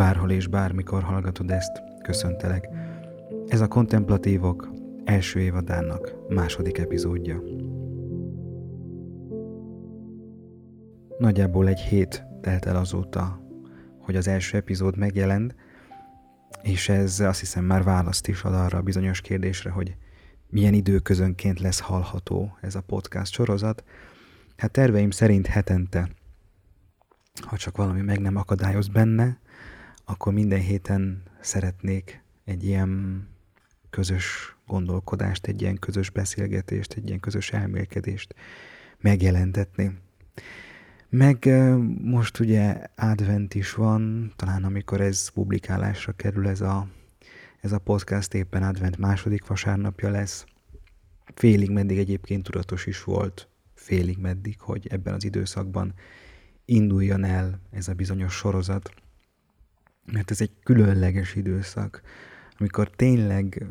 bárhol és bármikor hallgatod ezt, köszöntelek. Ez a Kontemplatívok első évadának második epizódja. Nagyjából egy hét telt el azóta, hogy az első epizód megjelent, és ez azt hiszem már választ is ad arra a bizonyos kérdésre, hogy milyen időközönként lesz hallható ez a podcast sorozat. Hát terveim szerint hetente, ha csak valami meg nem akadályoz benne, akkor minden héten szeretnék egy ilyen közös gondolkodást, egy ilyen közös beszélgetést, egy ilyen közös elmélkedést megjelentetni. Meg most ugye advent is van, talán amikor ez publikálásra kerül ez a, ez a podcast, éppen advent második vasárnapja lesz. Félig meddig egyébként tudatos is volt, félig meddig, hogy ebben az időszakban induljon el ez a bizonyos sorozat, mert ez egy különleges időszak, amikor tényleg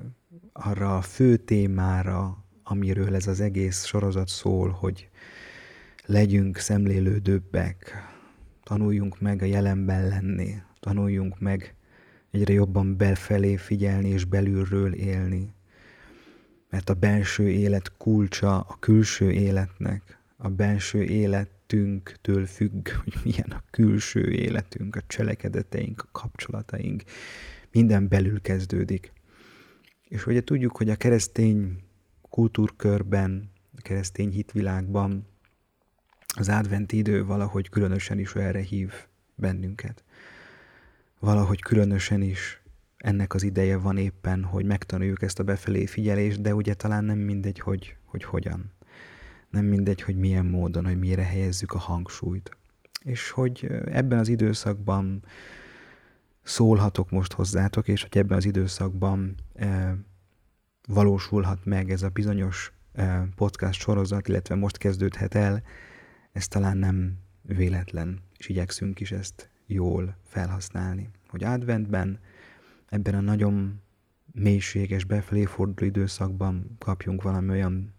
arra a fő témára, amiről ez az egész sorozat szól, hogy legyünk szemlélődőbbek, tanuljunk meg a jelenben lenni, tanuljunk meg egyre jobban belfelé figyelni és belülről élni. Mert a belső élet kulcsa a külső életnek, a belső életünktől függ, hogy milyen a külső életünk, a cselekedeteink, a kapcsolataink, minden belül kezdődik. És ugye tudjuk, hogy a keresztény kultúrkörben, a keresztény hitvilágban az adventi idő valahogy különösen is erre hív bennünket. Valahogy különösen is ennek az ideje van éppen, hogy megtanuljuk ezt a befelé figyelést, de ugye talán nem mindegy, hogy, hogy hogyan. Nem mindegy, hogy milyen módon, hogy mire helyezzük a hangsúlyt. És hogy ebben az időszakban szólhatok most hozzátok, és hogy ebben az időszakban e, valósulhat meg ez a bizonyos e, podcast sorozat, illetve most kezdődhet el, ez talán nem véletlen, és igyekszünk is ezt jól felhasználni. Hogy adventben, ebben a nagyon mélységes, befelé forduló időszakban kapjunk valami olyan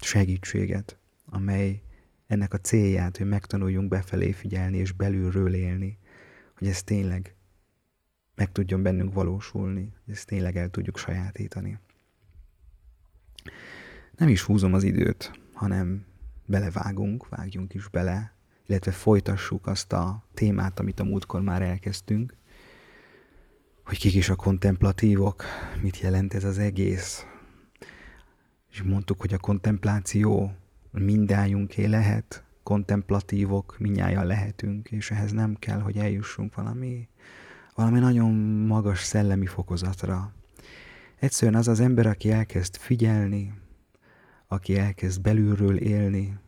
segítséget, amely ennek a célját, hogy megtanuljunk befelé figyelni és belülről élni, hogy ez tényleg meg tudjon bennünk valósulni, hogy ezt tényleg el tudjuk sajátítani. Nem is húzom az időt, hanem belevágunk, vágjunk is bele, illetve folytassuk azt a témát, amit a múltkor már elkezdtünk, hogy kik is a kontemplatívok, mit jelent ez az egész. És mondtuk, hogy a kontempláció mindájunké lehet, kontemplatívok minnyáján lehetünk, és ehhez nem kell, hogy eljussunk valami, valami nagyon magas szellemi fokozatra. Egyszerűen az az ember, aki elkezd figyelni, aki elkezd belülről élni,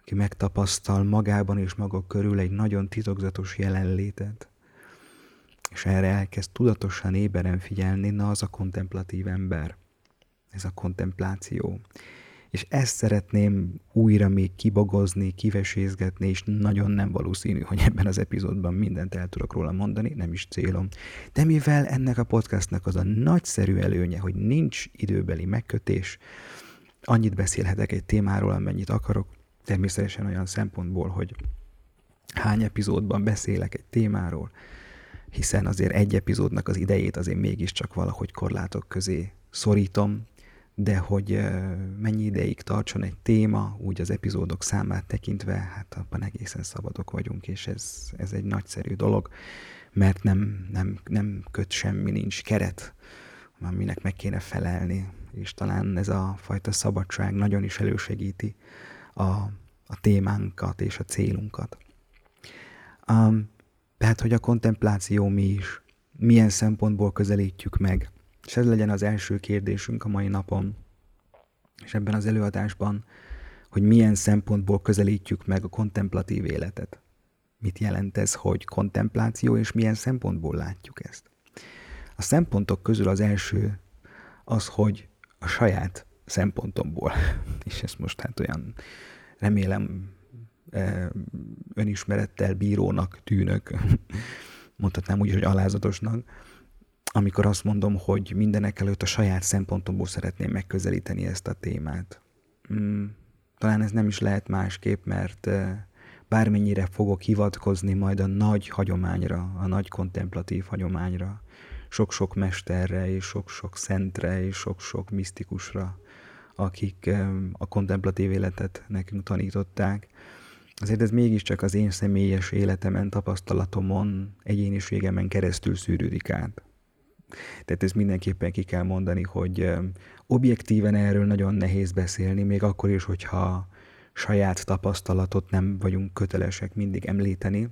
aki megtapasztal magában és maga körül egy nagyon titokzatos jelenlétet, és erre elkezd tudatosan éberen figyelni, na az a kontemplatív ember. Ez a kontempláció. És ezt szeretném újra még kibogozni, kivesézgetni, és nagyon nem valószínű, hogy ebben az epizódban mindent el tudok róla mondani, nem is célom. De mivel ennek a podcastnak az a nagyszerű előnye, hogy nincs időbeli megkötés, annyit beszélhetek egy témáról, amennyit akarok, természetesen olyan szempontból, hogy hány epizódban beszélek egy témáról, hiszen azért egy epizódnak az idejét azért mégiscsak valahogy korlátok közé szorítom, de hogy mennyi ideig tartson egy téma, úgy az epizódok számát tekintve, hát abban egészen szabadok vagyunk, és ez, ez egy nagyszerű dolog, mert nem, nem, nem köt semmi, nincs keret, aminek meg kéne felelni, és talán ez a fajta szabadság nagyon is elősegíti a, a témánkat és a célunkat. Um, tehát, hogy a kontempláció mi is, milyen szempontból közelítjük meg, és ez legyen az első kérdésünk a mai napon, és ebben az előadásban, hogy milyen szempontból közelítjük meg a kontemplatív életet. Mit jelent ez, hogy kontempláció, és milyen szempontból látjuk ezt? A szempontok közül az első az, hogy a saját szempontomból, és ezt most hát olyan remélem e, önismerettel bírónak tűnök, mondhatnám úgy, hogy alázatosnak, amikor azt mondom, hogy mindenek előtt a saját szempontomból szeretném megközelíteni ezt a témát. Mm, talán ez nem is lehet másképp, mert, e, bármennyire fogok hivatkozni majd a nagy hagyományra, a nagy kontemplatív hagyományra, sok-sok mesterre, és sok-sok szentre, és sok-sok misztikusra, akik a kontemplatív életet nekünk tanították. Azért ez mégiscsak az én személyes életemen, tapasztalatomon, egyéniségemen keresztül szűrődik át. Tehát ezt mindenképpen ki kell mondani, hogy objektíven erről nagyon nehéz beszélni, még akkor is, hogyha saját tapasztalatot nem vagyunk kötelesek mindig említeni,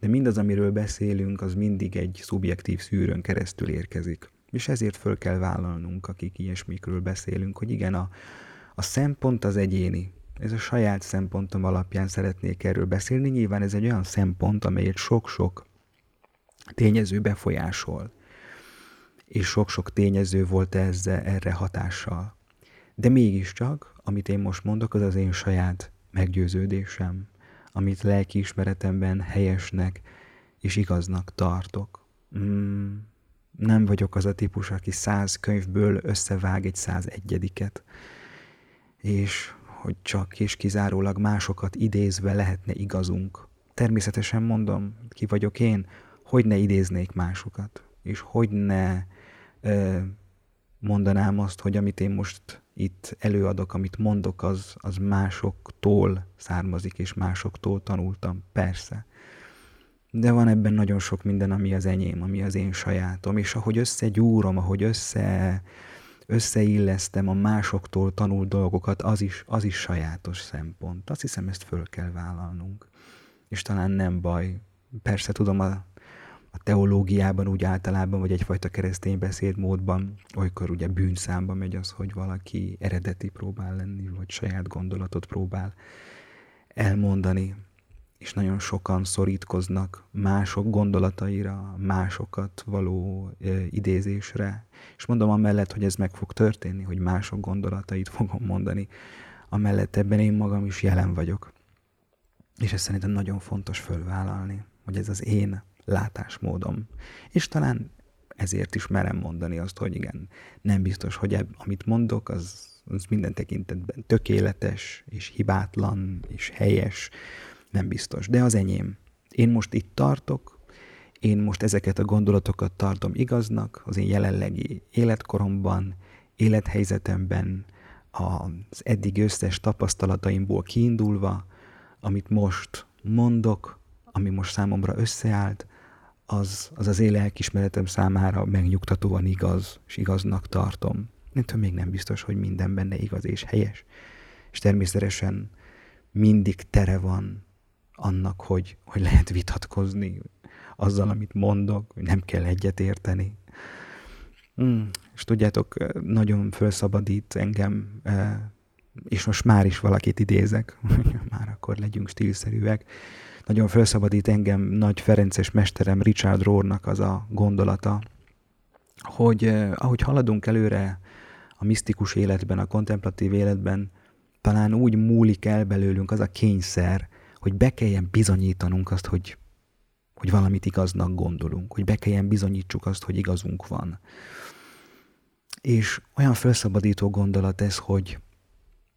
de mindaz, amiről beszélünk, az mindig egy szubjektív szűrőn keresztül érkezik. És ezért föl kell vállalnunk, akik ilyesmikről beszélünk, hogy igen, a, a szempont az egyéni. Ez a saját szempontom alapján szeretnék erről beszélni. Nyilván ez egy olyan szempont, amelyet sok-sok tényező befolyásol. És sok-sok tényező volt ezzel, erre hatással. De mégiscsak, amit én most mondok, az az én saját meggyőződésem, amit lelkiismeretemben helyesnek és igaznak tartok. Mm, nem vagyok az a típus, aki száz könyvből összevág egy száz egyediket, és hogy csak és kizárólag másokat idézve lehetne igazunk. Természetesen mondom, ki vagyok én, hogy ne idéznék másokat, és hogy ne mondanám azt, hogy amit én most itt előadok, amit mondok, az, az másoktól származik, és másoktól tanultam, persze. De van ebben nagyon sok minden, ami az enyém, ami az én sajátom, és ahogy összegyúrom, ahogy össze, összeillesztem a másoktól tanult dolgokat, az is, az is sajátos szempont. Azt hiszem, ezt föl kell vállalnunk. És talán nem baj. Persze tudom, a a teológiában úgy általában, vagy egyfajta keresztény beszédmódban, olykor ugye bűnszámba megy az, hogy valaki eredeti próbál lenni, vagy saját gondolatot próbál elmondani, és nagyon sokan szorítkoznak mások gondolataira, másokat való idézésre. És mondom amellett, hogy ez meg fog történni, hogy mások gondolatait fogom mondani, amellett ebben én magam is jelen vagyok. És ezt szerintem nagyon fontos fölvállalni, hogy ez az én látásmódom. És talán ezért is merem mondani azt, hogy igen, nem biztos, hogy ebb, amit mondok, az, az minden tekintetben tökéletes, és hibátlan, és helyes, nem biztos. De az enyém. Én most itt tartok, én most ezeket a gondolatokat tartom igaznak az én jelenlegi életkoromban, élethelyzetemben, az eddig összes tapasztalataimból kiindulva, amit most mondok, ami most számomra összeállt, az az, az én lelkismeretem számára megnyugtatóan igaz, és igaznak tartom. Ettől még nem biztos, hogy minden benne igaz és helyes. És természetesen mindig tere van annak, hogy, hogy lehet vitatkozni azzal, amit mondok, hogy nem kell egyet érteni. Hmm. És tudjátok, nagyon felszabadít engem, eh, és most már is valakit idézek, már akkor legyünk stílszerűek, nagyon felszabadít engem nagy Ferences mesterem Richard Rohrnak az a gondolata, hogy eh, ahogy haladunk előre a misztikus életben, a kontemplatív életben, talán úgy múlik el belőlünk az a kényszer, hogy be kelljen bizonyítanunk azt, hogy, hogy valamit igaznak gondolunk, hogy be kelljen bizonyítsuk azt, hogy igazunk van. És olyan felszabadító gondolat ez, hogy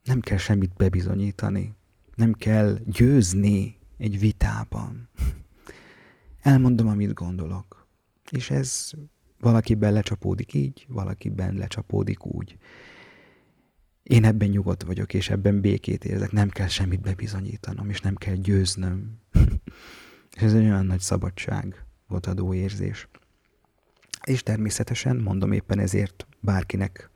nem kell semmit bebizonyítani, nem kell győzni egy vitában. Elmondom, amit gondolok. És ez valakiben lecsapódik így, valakiben lecsapódik úgy. Én ebben nyugodt vagyok, és ebben békét érzek, nem kell semmit bebizonyítanom, és nem kell győznöm. és ez egy olyan nagy szabadság volt adó érzés. És természetesen, mondom éppen ezért bárkinek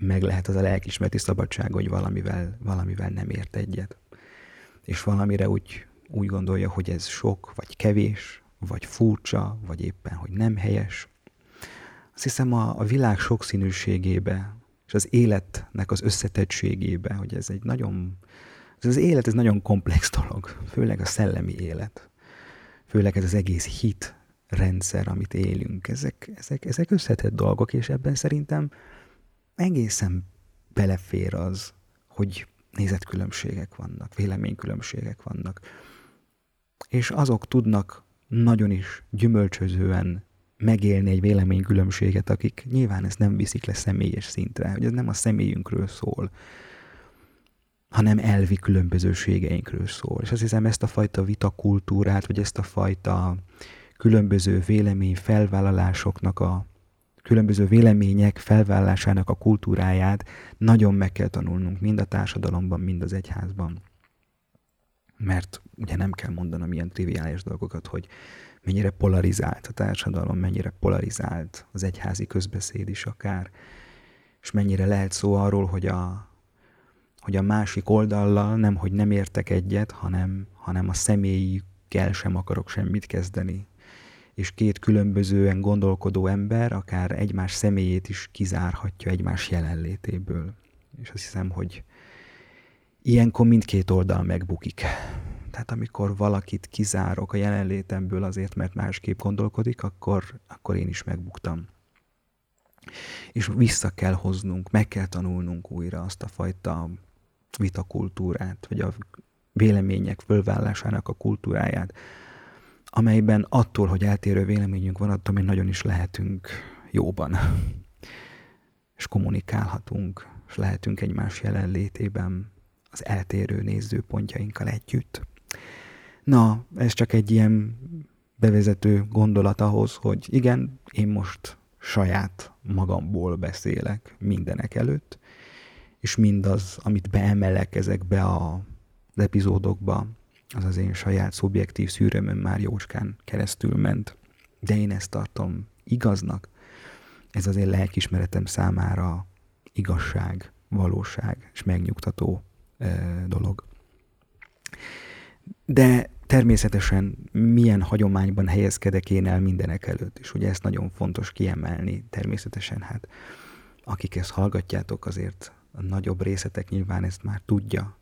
meg lehet az a lelkismereti szabadság, hogy valamivel, valamivel nem ért egyet. És valamire úgy, úgy gondolja, hogy ez sok, vagy kevés, vagy furcsa, vagy éppen, hogy nem helyes. Azt hiszem a, a világ sokszínűségébe, és az életnek az összetettségébe, hogy ez egy nagyon, ez az élet, ez nagyon komplex dolog, főleg a szellemi élet, főleg ez az egész hit rendszer, amit élünk, ezek, ezek, ezek összetett dolgok, és ebben szerintem egészen belefér az, hogy nézetkülönbségek vannak, véleménykülönbségek vannak. És azok tudnak nagyon is gyümölcsözően megélni egy véleménykülönbséget, akik nyilván ezt nem viszik le személyes szintre, hogy ez nem a személyünkről szól, hanem elvi különbözőségeinkről szól. És azt hiszem ezt a fajta vitakultúrát, vagy ezt a fajta különböző vélemény felvállalásoknak a különböző vélemények felvállalásának a kultúráját nagyon meg kell tanulnunk mind a társadalomban, mind az egyházban. Mert ugye nem kell mondanom ilyen triviális dolgokat, hogy mennyire polarizált a társadalom, mennyire polarizált az egyházi közbeszéd is akár, és mennyire lehet szó arról, hogy a, hogy a másik oldallal nem, hogy nem értek egyet, hanem, hanem a személyükkel sem akarok semmit kezdeni. És két különbözően gondolkodó ember akár egymás személyét is kizárhatja egymás jelenlétéből. És azt hiszem, hogy ilyenkor mindkét oldal megbukik. Tehát amikor valakit kizárok a jelenlétemből azért, mert másképp gondolkodik, akkor, akkor én is megbuktam. És vissza kell hoznunk, meg kell tanulnunk újra azt a fajta vitakultúrát, vagy a vélemények fölvállásának a kultúráját, amelyben attól, hogy eltérő véleményünk van, attól mi nagyon is lehetünk jóban, és kommunikálhatunk, és lehetünk egymás jelenlétében az eltérő nézőpontjainkkal együtt. Na, ez csak egy ilyen bevezető gondolat ahhoz, hogy igen, én most saját magamból beszélek mindenek előtt, és mindaz, amit beemelek ezekbe a, az epizódokba, az az én saját szubjektív szűrömön már jócskán keresztül ment. De én ezt tartom igaznak. Ez az én lelkismeretem számára igazság, valóság és megnyugtató e, dolog. De természetesen milyen hagyományban helyezkedek én el mindenek előtt, és ugye ezt nagyon fontos kiemelni, természetesen hát akik ezt hallgatjátok, azért a nagyobb részetek nyilván ezt már tudja,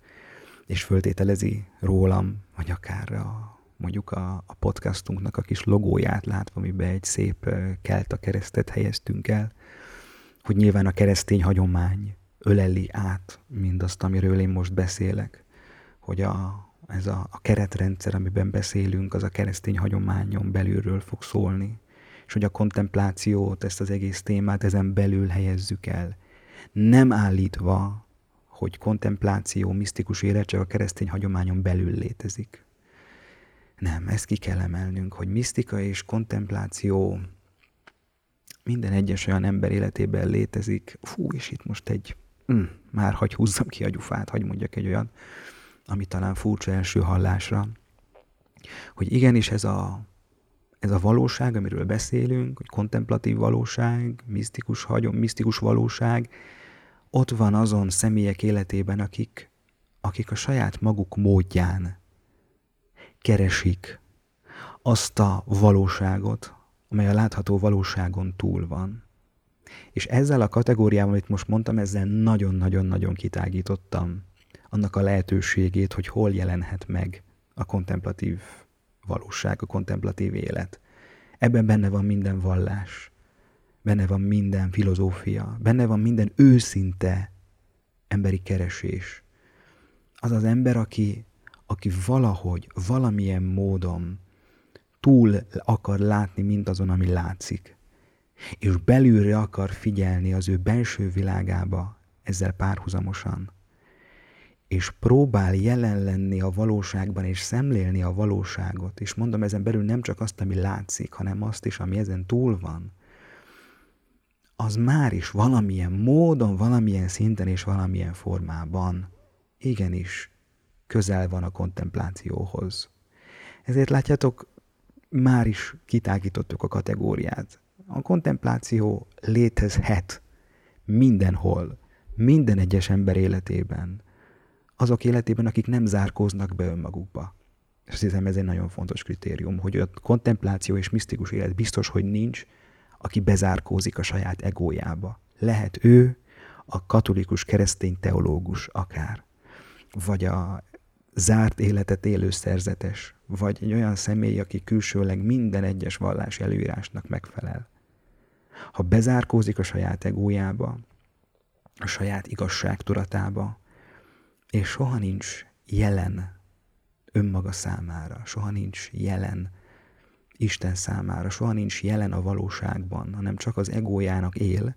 és föltételezi rólam, vagy akár a, mondjuk a, a podcastunknak a kis logóját látva, amiben egy szép kelt a keresztet helyeztünk el, hogy nyilván a keresztény hagyomány öleli át mindazt, amiről én most beszélek, hogy a, ez a, a keretrendszer, amiben beszélünk, az a keresztény hagyományon belülről fog szólni, és hogy a kontemplációt, ezt az egész témát ezen belül helyezzük el. Nem állítva, hogy kontempláció, misztikus élet csak a keresztény hagyományon belül létezik. Nem, ezt ki kell emelnünk, hogy misztika és kontempláció minden egyes olyan ember életében létezik. Fú, és itt most egy, mm, már hagy húzzam ki a gyufát, hagy mondjak egy olyan ami talán furcsa első hallásra, hogy igenis ez a, ez a valóság, amiről beszélünk, hogy kontemplatív valóság, misztikus hagyom, misztikus valóság, ott van azon személyek életében, akik, akik a saját maguk módján keresik azt a valóságot, amely a látható valóságon túl van. És ezzel a kategóriával, amit most mondtam, ezzel nagyon-nagyon-nagyon kitágítottam annak a lehetőségét, hogy hol jelenhet meg a kontemplatív valóság, a kontemplatív élet. Ebben benne van minden vallás, benne van minden filozófia, benne van minden őszinte emberi keresés. Az az ember, aki, aki valahogy, valamilyen módon túl akar látni mint azon, ami látszik, és belülre akar figyelni az ő belső világába ezzel párhuzamosan, és próbál jelen lenni a valóságban, és szemlélni a valóságot, és mondom ezen belül nem csak azt, ami látszik, hanem azt is, ami ezen túl van, az már is valamilyen módon, valamilyen szinten és valamilyen formában igenis közel van a kontemplációhoz. Ezért látjátok, már is kitágítottuk a kategóriát. A kontempláció létezhet mindenhol, minden egyes ember életében azok életében, akik nem zárkóznak be önmagukba. És azt hiszem ez egy nagyon fontos kritérium, hogy a kontempláció és misztikus élet biztos, hogy nincs, aki bezárkózik a saját egójába. Lehet ő, a katolikus keresztény teológus akár, vagy a zárt életet élő szerzetes, vagy egy olyan személy, aki külsőleg minden egyes vallás előírásnak megfelel. Ha bezárkózik a saját egójába, a saját igazságtudatába, és soha nincs jelen önmaga számára, soha nincs jelen Isten számára, soha nincs jelen a valóságban, hanem csak az egójának él,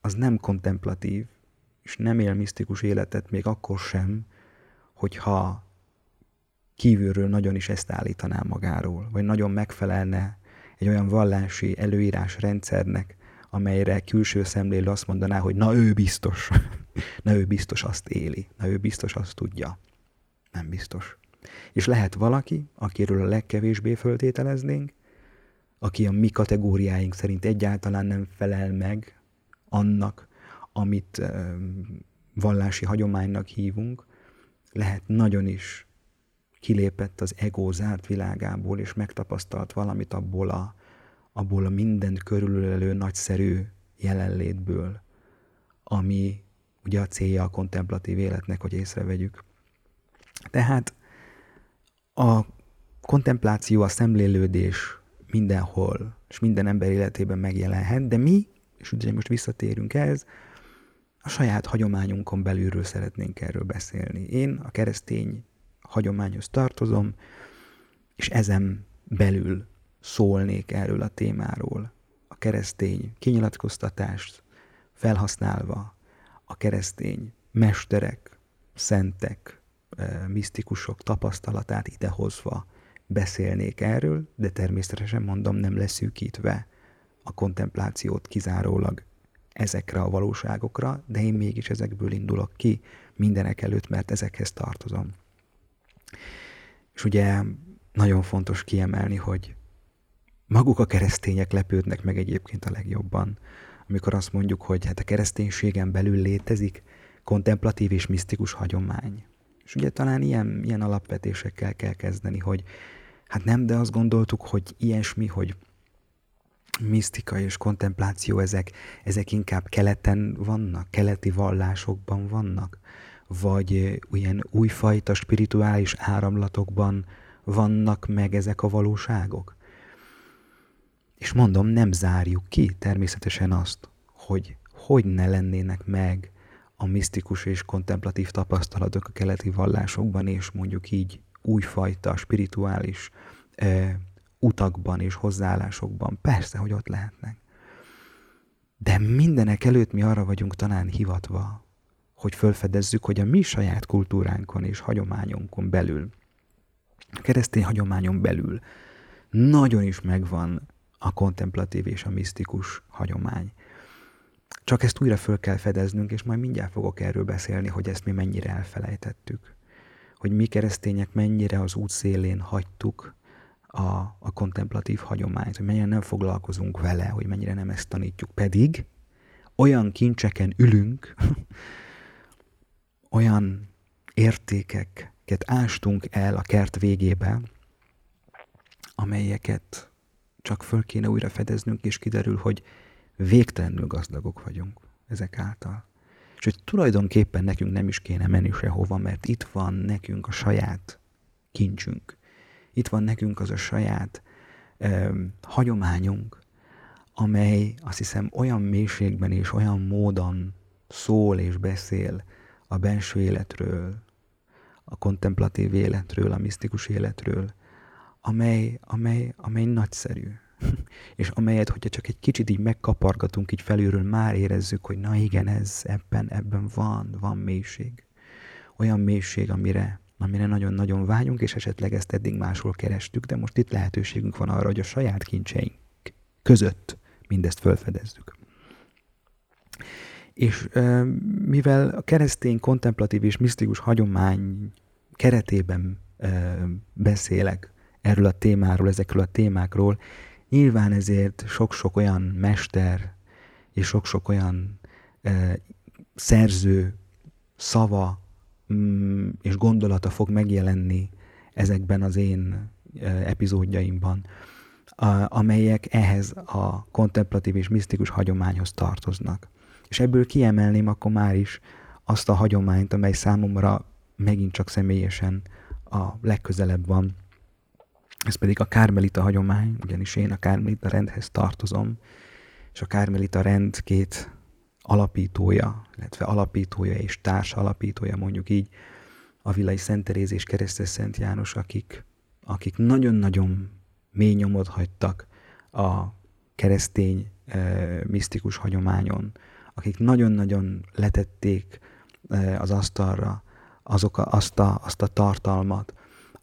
az nem kontemplatív, és nem él misztikus életet még akkor sem, hogyha kívülről nagyon is ezt állítaná magáról, vagy nagyon megfelelne egy olyan vallási előírás rendszernek, amelyre külső szemlélő azt mondaná, hogy na ő biztos, na ő biztos azt éli, na ő biztos azt tudja. Nem biztos. És lehet valaki, akiről a legkevésbé föltételeznénk, aki a mi kategóriáink szerint egyáltalán nem felel meg annak, amit vallási hagyománynak hívunk, lehet nagyon is kilépett az ego zárt világából, és megtapasztalt valamit abból a, abból a mindent körülölelő nagyszerű jelenlétből, ami ugye a célja a kontemplatív életnek, hogy észrevegyük. Tehát a kontempláció, a szemlélődés mindenhol, és minden ember életében megjelenhet, de mi, és ugye most visszatérünk ehhez, a saját hagyományunkon belülről szeretnénk erről beszélni. Én a keresztény hagyományhoz tartozom, és ezen belül szólnék erről a témáról. A keresztény kinyilatkoztatást felhasználva, a keresztény mesterek, szentek, misztikusok tapasztalatát idehozva beszélnék erről, de természetesen mondom, nem leszűkítve a kontemplációt kizárólag ezekre a valóságokra, de én mégis ezekből indulok ki mindenek előtt, mert ezekhez tartozom. És ugye nagyon fontos kiemelni, hogy maguk a keresztények lepődnek meg egyébként a legjobban, amikor azt mondjuk, hogy hát a kereszténységen belül létezik kontemplatív és misztikus hagyomány. És ugye talán ilyen, ilyen alapvetésekkel kell kezdeni, hogy hát nem, de azt gondoltuk, hogy ilyesmi, hogy misztika és kontempláció, ezek, ezek inkább keleten vannak, keleti vallásokban vannak, vagy olyan újfajta spirituális áramlatokban vannak meg ezek a valóságok. És mondom, nem zárjuk ki természetesen azt, hogy hogy ne lennének meg a misztikus és kontemplatív tapasztalatok a keleti vallásokban, és mondjuk így újfajta spirituális e, utakban és hozzáállásokban. Persze, hogy ott lehetnek. De mindenek előtt mi arra vagyunk talán hivatva, hogy felfedezzük, hogy a mi saját kultúránkon és hagyományunkon belül, a keresztény hagyományon belül nagyon is megvan a kontemplatív és a misztikus hagyomány. Csak ezt újra föl kell fedeznünk, és majd mindjárt fogok erről beszélni, hogy ezt mi mennyire elfelejtettük. Hogy mi keresztények mennyire az út szélén hagytuk a, a kontemplatív hagyományt, hogy mennyire nem foglalkozunk vele, hogy mennyire nem ezt tanítjuk. Pedig olyan kincseken ülünk, olyan értékeket ástunk el a kert végébe, amelyeket csak föl kéne újra fedeznünk, és kiderül, hogy végtelenül gazdagok vagyunk ezek által. És hogy tulajdonképpen nekünk nem is kéne menni sehova, mert itt van nekünk a saját kincsünk. Itt van nekünk az a saját ö, hagyományunk, amely azt hiszem olyan mélységben és olyan módon szól és beszél a benső életről, a kontemplatív életről, a misztikus életről, amely, amely, amely nagyszerű. és amelyet, hogyha csak egy kicsit így megkapargatunk így felülről, már érezzük, hogy na igen, ez ebben, ebben van, van mélység. Olyan mélység, amire, amire nagyon-nagyon vágyunk, és esetleg ezt eddig máshol kerestük, de most itt lehetőségünk van arra, hogy a saját kincseink között mindezt felfedezzük. És mivel a keresztény kontemplatív és misztikus hagyomány keretében beszélek erről a témáról, ezekről a témákról, nyilván ezért sok-sok olyan mester és sok-sok olyan szerző szava mm, és gondolata fog megjelenni ezekben az én epizódjaimban, amelyek ehhez a kontemplatív és misztikus hagyományhoz tartoznak. És ebből kiemelném akkor már is azt a hagyományt, amely számomra megint csak személyesen a legközelebb van. Ez pedig a kármelita hagyomány, ugyanis én a kármelita rendhez tartozom, és a kármelita rend két alapítója, illetve alapítója és társ alapítója mondjuk így, a Vilai Szent Teréz és Keresztes Szent János, akik, akik nagyon-nagyon mély nyomot hagytak a keresztény e, misztikus hagyományon, akik nagyon-nagyon letették az asztalra azok a, azt, a, azt a tartalmat,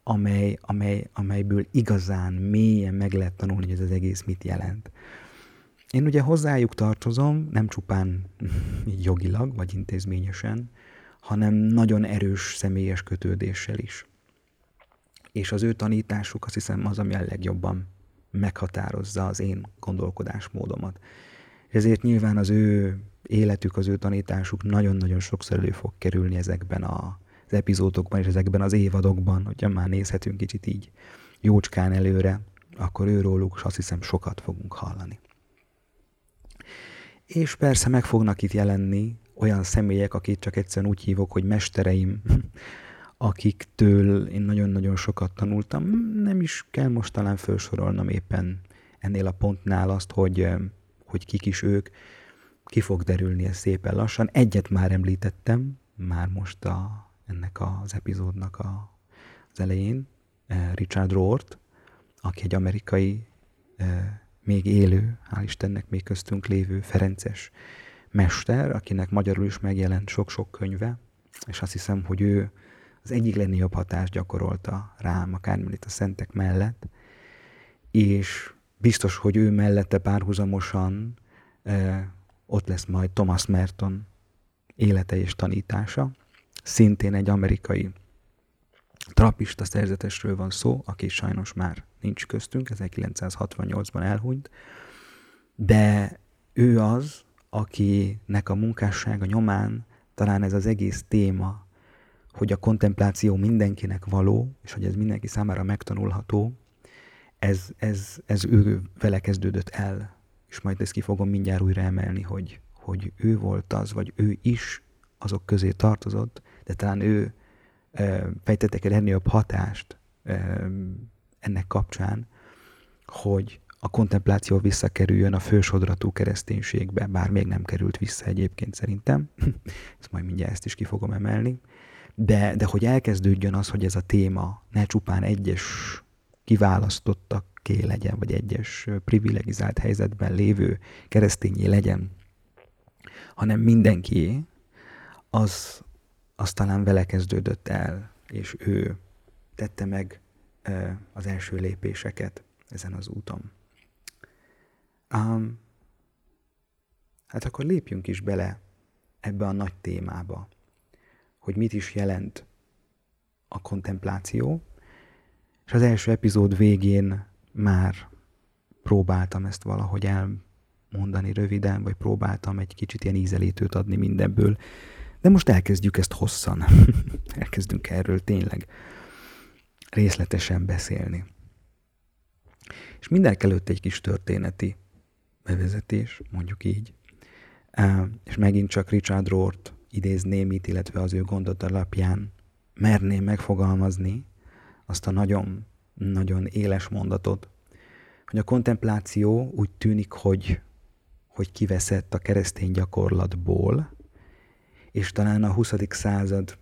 amely, amely, amelyből igazán mélyen meg lehet tanulni, hogy ez az egész mit jelent. Én ugye hozzájuk tartozom, nem csupán jogilag vagy intézményesen, hanem nagyon erős személyes kötődéssel is. És az ő tanításuk azt hiszem az, ami a legjobban meghatározza az én gondolkodásmódomat. Ezért nyilván az ő életük, az ő tanításuk nagyon-nagyon sokszor elő fog kerülni ezekben a, az epizódokban és ezekben az évadokban, hogyha már nézhetünk kicsit így jócskán előre, akkor őróluk azt hiszem sokat fogunk hallani. És persze meg fognak itt jelenni olyan személyek, akik csak egyszerűen úgy hívok, hogy mestereim, akiktől én nagyon-nagyon sokat tanultam. Nem is kell most talán felsorolnom éppen ennél a pontnál azt, hogy, hogy kik is ők. Ki fog derülni ez szépen lassan. Egyet már említettem, már most a, ennek az epizódnak a, az elején, Richard Rohr, aki egy amerikai, még élő, hál' Istennek még köztünk lévő Ferences mester, akinek magyarul is megjelent sok-sok könyve, és azt hiszem, hogy ő az egyik legnagyobb hatást gyakorolta rám, akármilyen itt a szentek mellett, és biztos, hogy ő mellette párhuzamosan eh, ott lesz majd Thomas Merton élete és tanítása, szintén egy amerikai trapista szerzetesről van szó, aki sajnos már nincs köztünk, 1968-ban elhunyt, de ő az, akinek a munkássága nyomán talán ez az egész téma, hogy a kontempláció mindenkinek való, és hogy ez mindenki számára megtanulható, ez, ez, ez ő vele kezdődött el, és majd ezt ki fogom mindjárt újra emelni, hogy, hogy ő volt az, vagy ő is azok közé tartozott, de talán ő e, fejtettek el ennél hatást ennek kapcsán, hogy a kontempláció visszakerüljön a fősodratú kereszténységbe, bár még nem került vissza egyébként szerintem, ezt majd mindjárt ezt is ki fogom emelni, de, de hogy elkezdődjön az, hogy ez a téma ne csupán egyes kiválasztottak legyen, vagy egyes privilegizált helyzetben lévő keresztényé legyen, hanem mindenkié, az, az talán vele kezdődött el, és ő tette meg az első lépéseket ezen az úton. Um, hát akkor lépjünk is bele ebbe a nagy témába, hogy mit is jelent a kontempláció, és az első epizód végén már próbáltam ezt valahogy elmondani röviden, vagy próbáltam egy kicsit ilyen ízelítőt adni mindenből, de most elkezdjük ezt hosszan. Elkezdünk erről tényleg részletesen beszélni. És mindenek előtt egy kis történeti bevezetés, mondjuk így. És megint csak Richard Rohr-t idézném itt, illetve az ő gondot alapján merném megfogalmazni azt a nagyon, nagyon éles mondatot, hogy a kontempláció úgy tűnik, hogy, hogy kiveszett a keresztény gyakorlatból, és talán a 20. század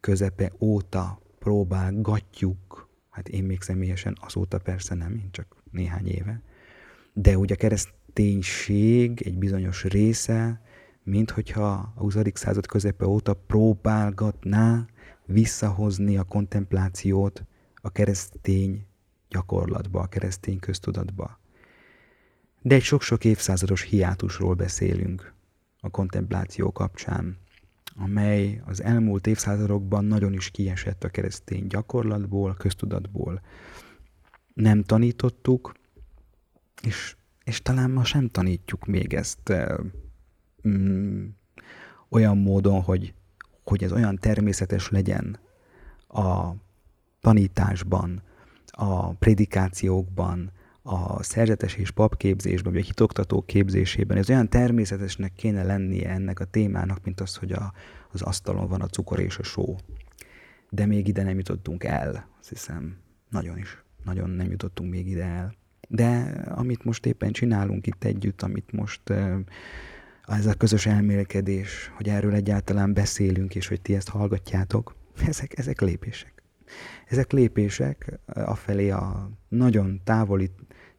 közepe óta próbálgatjuk, hát én még személyesen azóta persze nem, én csak néhány éve, de ugye a kereszténység egy bizonyos része, mint hogyha a 20. század közepe óta próbálgatná visszahozni a kontemplációt a keresztény gyakorlatba, a keresztény köztudatba. De egy sok-sok évszázados hiátusról beszélünk a kontempláció kapcsán amely az elmúlt évszázadokban nagyon is kiesett a keresztény gyakorlatból, köztudatból. Nem tanítottuk, és, és talán ma sem tanítjuk még ezt mm, olyan módon, hogy, hogy ez olyan természetes legyen a tanításban, a prédikációkban, a szerzetes és papképzésben, vagy a hitoktató képzésében, ez olyan természetesnek kéne lennie ennek a témának, mint az, hogy a, az asztalon van a cukor és a só. De még ide nem jutottunk el, azt hiszem. Nagyon is. Nagyon nem jutottunk még ide el. De amit most éppen csinálunk itt együtt, amit most ez a közös elmélkedés, hogy erről egyáltalán beszélünk, és hogy ti ezt hallgatjátok, ezek, ezek lépések. Ezek lépések afelé a nagyon távoli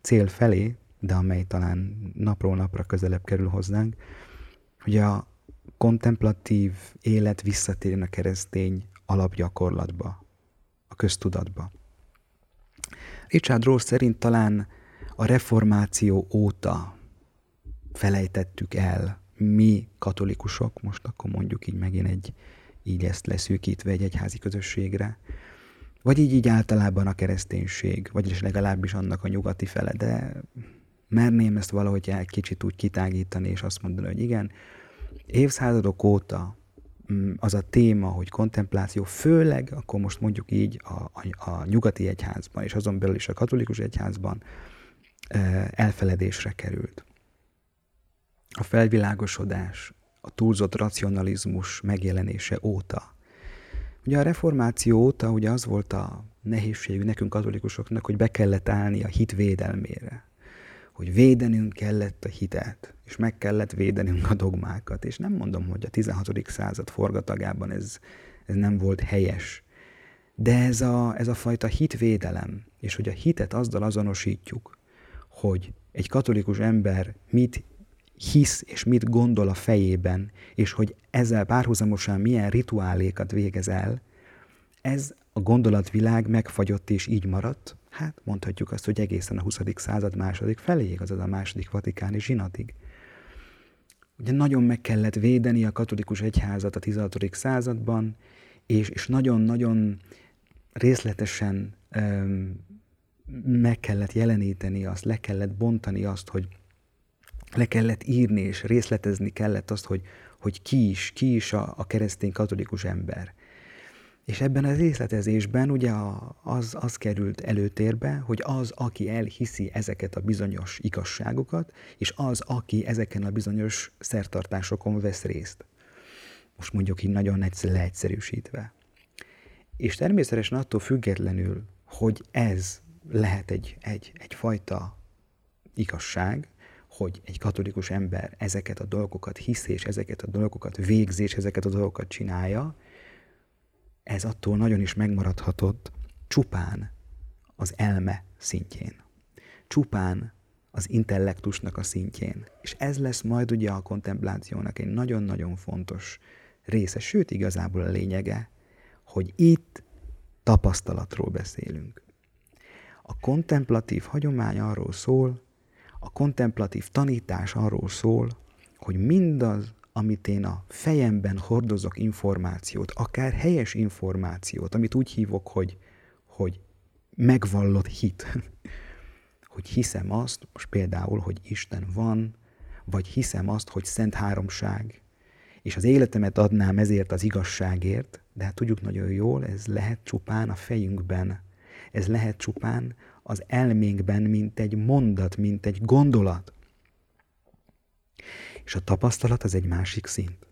cél felé, de amely talán napról napra közelebb kerül hozzánk, hogy a kontemplatív élet visszatérjen a keresztény alapgyakorlatba, a köztudatba. Richard Ross szerint talán a reformáció óta felejtettük el, mi katolikusok, most akkor mondjuk így megint egy, így ezt leszűkítve egy egyházi közösségre, vagy így, így általában a kereszténység, vagyis legalábbis annak a nyugati fele, de merném ezt valahogy egy kicsit úgy kitágítani, és azt mondani, hogy igen, évszázadok óta mm, az a téma, hogy kontempláció, főleg akkor most mondjuk így a, a, a nyugati egyházban, és azon belül is a katolikus egyházban elfeledésre került. A felvilágosodás, a túlzott racionalizmus megjelenése óta. Ugye a reformáció óta ugye az volt a nehézségű nekünk katolikusoknak, hogy be kellett állni a hit védelmére. Hogy védenünk kellett a hitet, és meg kellett védenünk a dogmákat. És nem mondom, hogy a 16. század forgatagában ez, ez nem volt helyes. De ez a, ez a fajta hitvédelem, és hogy a hitet azzal azonosítjuk, hogy egy katolikus ember mit hisz és mit gondol a fejében, és hogy ezzel párhuzamosan milyen rituálékat végez el, ez a gondolatvilág megfagyott és így maradt, hát mondhatjuk azt, hogy egészen a 20. század második feléig, azaz a második vatikáni zsinatig. Ugye nagyon meg kellett védeni a katolikus egyházat a 16. században, és, és nagyon-nagyon részletesen öm, meg kellett jeleníteni azt, le kellett bontani azt, hogy le kellett írni és részletezni kellett azt, hogy, hogy ki is, ki is a, a keresztény katolikus ember. És ebben a részletezésben ugye az, az került előtérbe, hogy az, aki elhiszi ezeket a bizonyos igazságokat, és az, aki ezeken a bizonyos szertartásokon vesz részt. Most mondjuk így nagyon egyszer leegyszerűsítve. És természetesen attól függetlenül, hogy ez lehet egy, egy, egyfajta igazság, hogy egy katolikus ember ezeket a dolgokat hisz, és ezeket a dolgokat végzi, és ezeket a dolgokat csinálja, ez attól nagyon is megmaradhatott csupán az elme szintjén. Csupán az intellektusnak a szintjén. És ez lesz majd ugye a kontemplációnak egy nagyon-nagyon fontos része, sőt igazából a lényege, hogy itt tapasztalatról beszélünk. A kontemplatív hagyomány arról szól, a kontemplatív tanítás arról szól, hogy mindaz, amit én a fejemben hordozok információt, akár helyes információt, amit úgy hívok, hogy, hogy megvallott hit, hogy hiszem azt, most például, hogy Isten van, vagy hiszem azt, hogy Szent Háromság, és az életemet adnám ezért az igazságért, de hát tudjuk nagyon jól, ez lehet csupán a fejünkben, ez lehet csupán az elménkben, mint egy mondat, mint egy gondolat. És a tapasztalat az egy másik szint.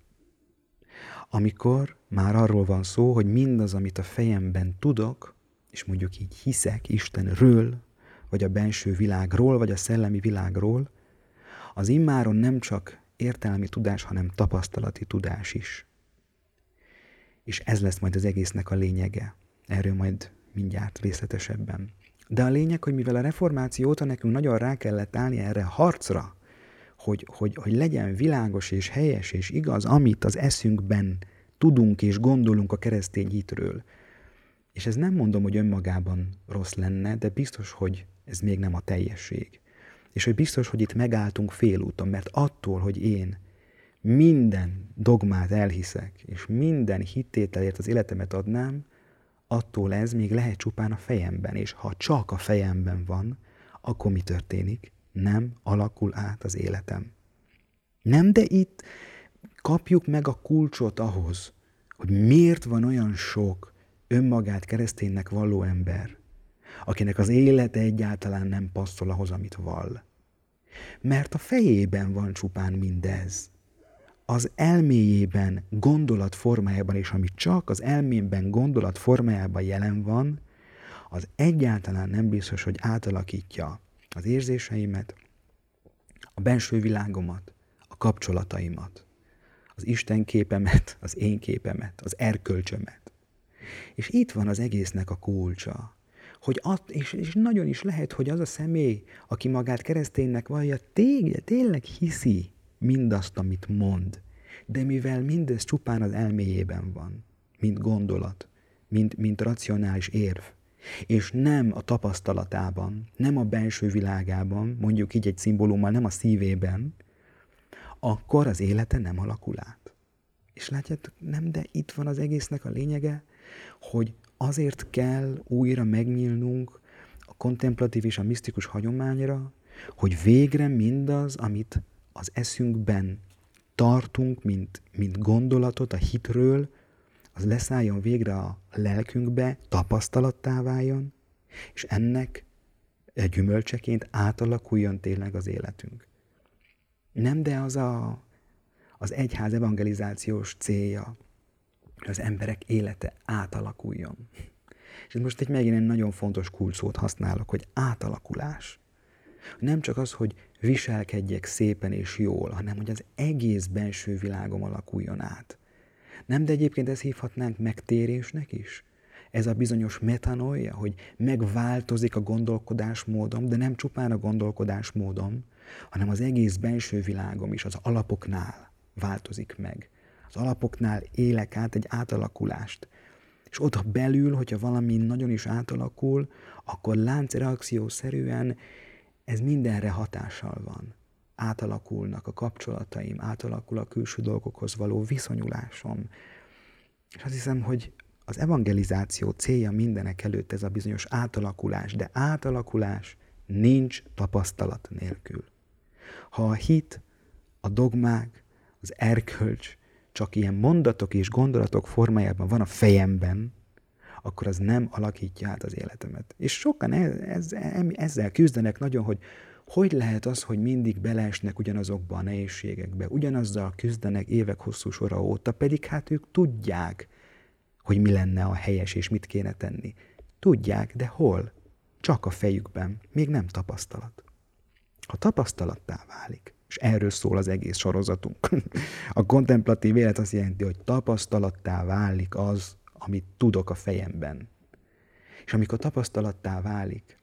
Amikor már arról van szó, hogy mindaz, amit a fejemben tudok, és mondjuk így hiszek Istenről, vagy a benső világról, vagy a szellemi világról, az immáron nem csak értelmi tudás, hanem tapasztalati tudás is. És ez lesz majd az egésznek a lényege. Erről majd mindjárt részletesebben. De a lényeg, hogy mivel a reformáció óta nekünk nagyon rá kellett állni erre harcra, hogy, hogy, hogy legyen világos és helyes és igaz, amit az eszünkben tudunk és gondolunk a keresztény hitről. És ez nem mondom, hogy önmagában rossz lenne, de biztos, hogy ez még nem a teljesség. És hogy biztos, hogy itt megálltunk félúton, mert attól, hogy én minden dogmát elhiszek, és minden hittételért az életemet adnám, attól ez még lehet csupán a fejemben, és ha csak a fejemben van, akkor mi történik? Nem alakul át az életem. Nem, de itt kapjuk meg a kulcsot ahhoz, hogy miért van olyan sok önmagát kereszténynek valló ember, akinek az élete egyáltalán nem passzol ahhoz, amit vall. Mert a fejében van csupán mindez az elméjében, gondolat formájában, és ami csak az elmémben gondolat formájában jelen van, az egyáltalán nem biztos, hogy átalakítja az érzéseimet, a benső világomat, a kapcsolataimat, az Isten képemet, az én képemet, az erkölcsömet. És itt van az egésznek a kulcsa, hogy at, és, és nagyon is lehet, hogy az a személy, aki magát kereszténynek vallja, tényleg, tényleg hiszi, mindazt, amit mond. De mivel mindez csupán az elméjében van, mint gondolat, mint, mint racionális érv, és nem a tapasztalatában, nem a belső világában, mondjuk így egy szimbólummal, nem a szívében, akkor az élete nem alakul át. És látjátok, nem, de itt van az egésznek a lényege, hogy azért kell újra megnyílnunk a kontemplatív és a misztikus hagyományra, hogy végre mindaz, amit az eszünkben tartunk, mint, mint gondolatot a hitről, az leszálljon végre a lelkünkbe, tapasztalattá váljon, és ennek gyümölcseként átalakuljon tényleg az életünk. Nem, de az a, az egyház evangelizációs célja, hogy az emberek élete átalakuljon. És most egy megint egy nagyon fontos kulcsót használok, hogy átalakulás. Nem csak az, hogy viselkedjek szépen és jól, hanem hogy az egész belső világom alakuljon át. Nem, de egyébként ezt hívhatnánk megtérésnek is? Ez a bizonyos metanoia, hogy megváltozik a gondolkodásmódom, de nem csupán a gondolkodásmódom, hanem az egész belső világom is az alapoknál változik meg. Az alapoknál élek át egy átalakulást. És ott belül, hogyha valami nagyon is átalakul, akkor láncreakciószerűen ez mindenre hatással van. Átalakulnak a kapcsolataim, átalakul a külső dolgokhoz való viszonyulásom. És azt hiszem, hogy az evangelizáció célja mindenek előtt ez a bizonyos átalakulás, de átalakulás nincs tapasztalat nélkül. Ha a hit, a dogmák, az erkölcs csak ilyen mondatok és gondolatok formájában van a fejemben, akkor az nem alakítja át az életemet. És sokan ez, ez, ezzel küzdenek nagyon, hogy hogy lehet az, hogy mindig beleesnek ugyanazokba a nehézségekbe, ugyanazzal küzdenek évek hosszú sora óta, pedig hát ők tudják, hogy mi lenne a helyes és mit kéne tenni. Tudják, de hol? Csak a fejükben, még nem tapasztalat. Ha tapasztalattá válik, és erről szól az egész sorozatunk. A kontemplatív élet azt jelenti, hogy tapasztalattá válik az, amit tudok a fejemben. És amikor tapasztalattá válik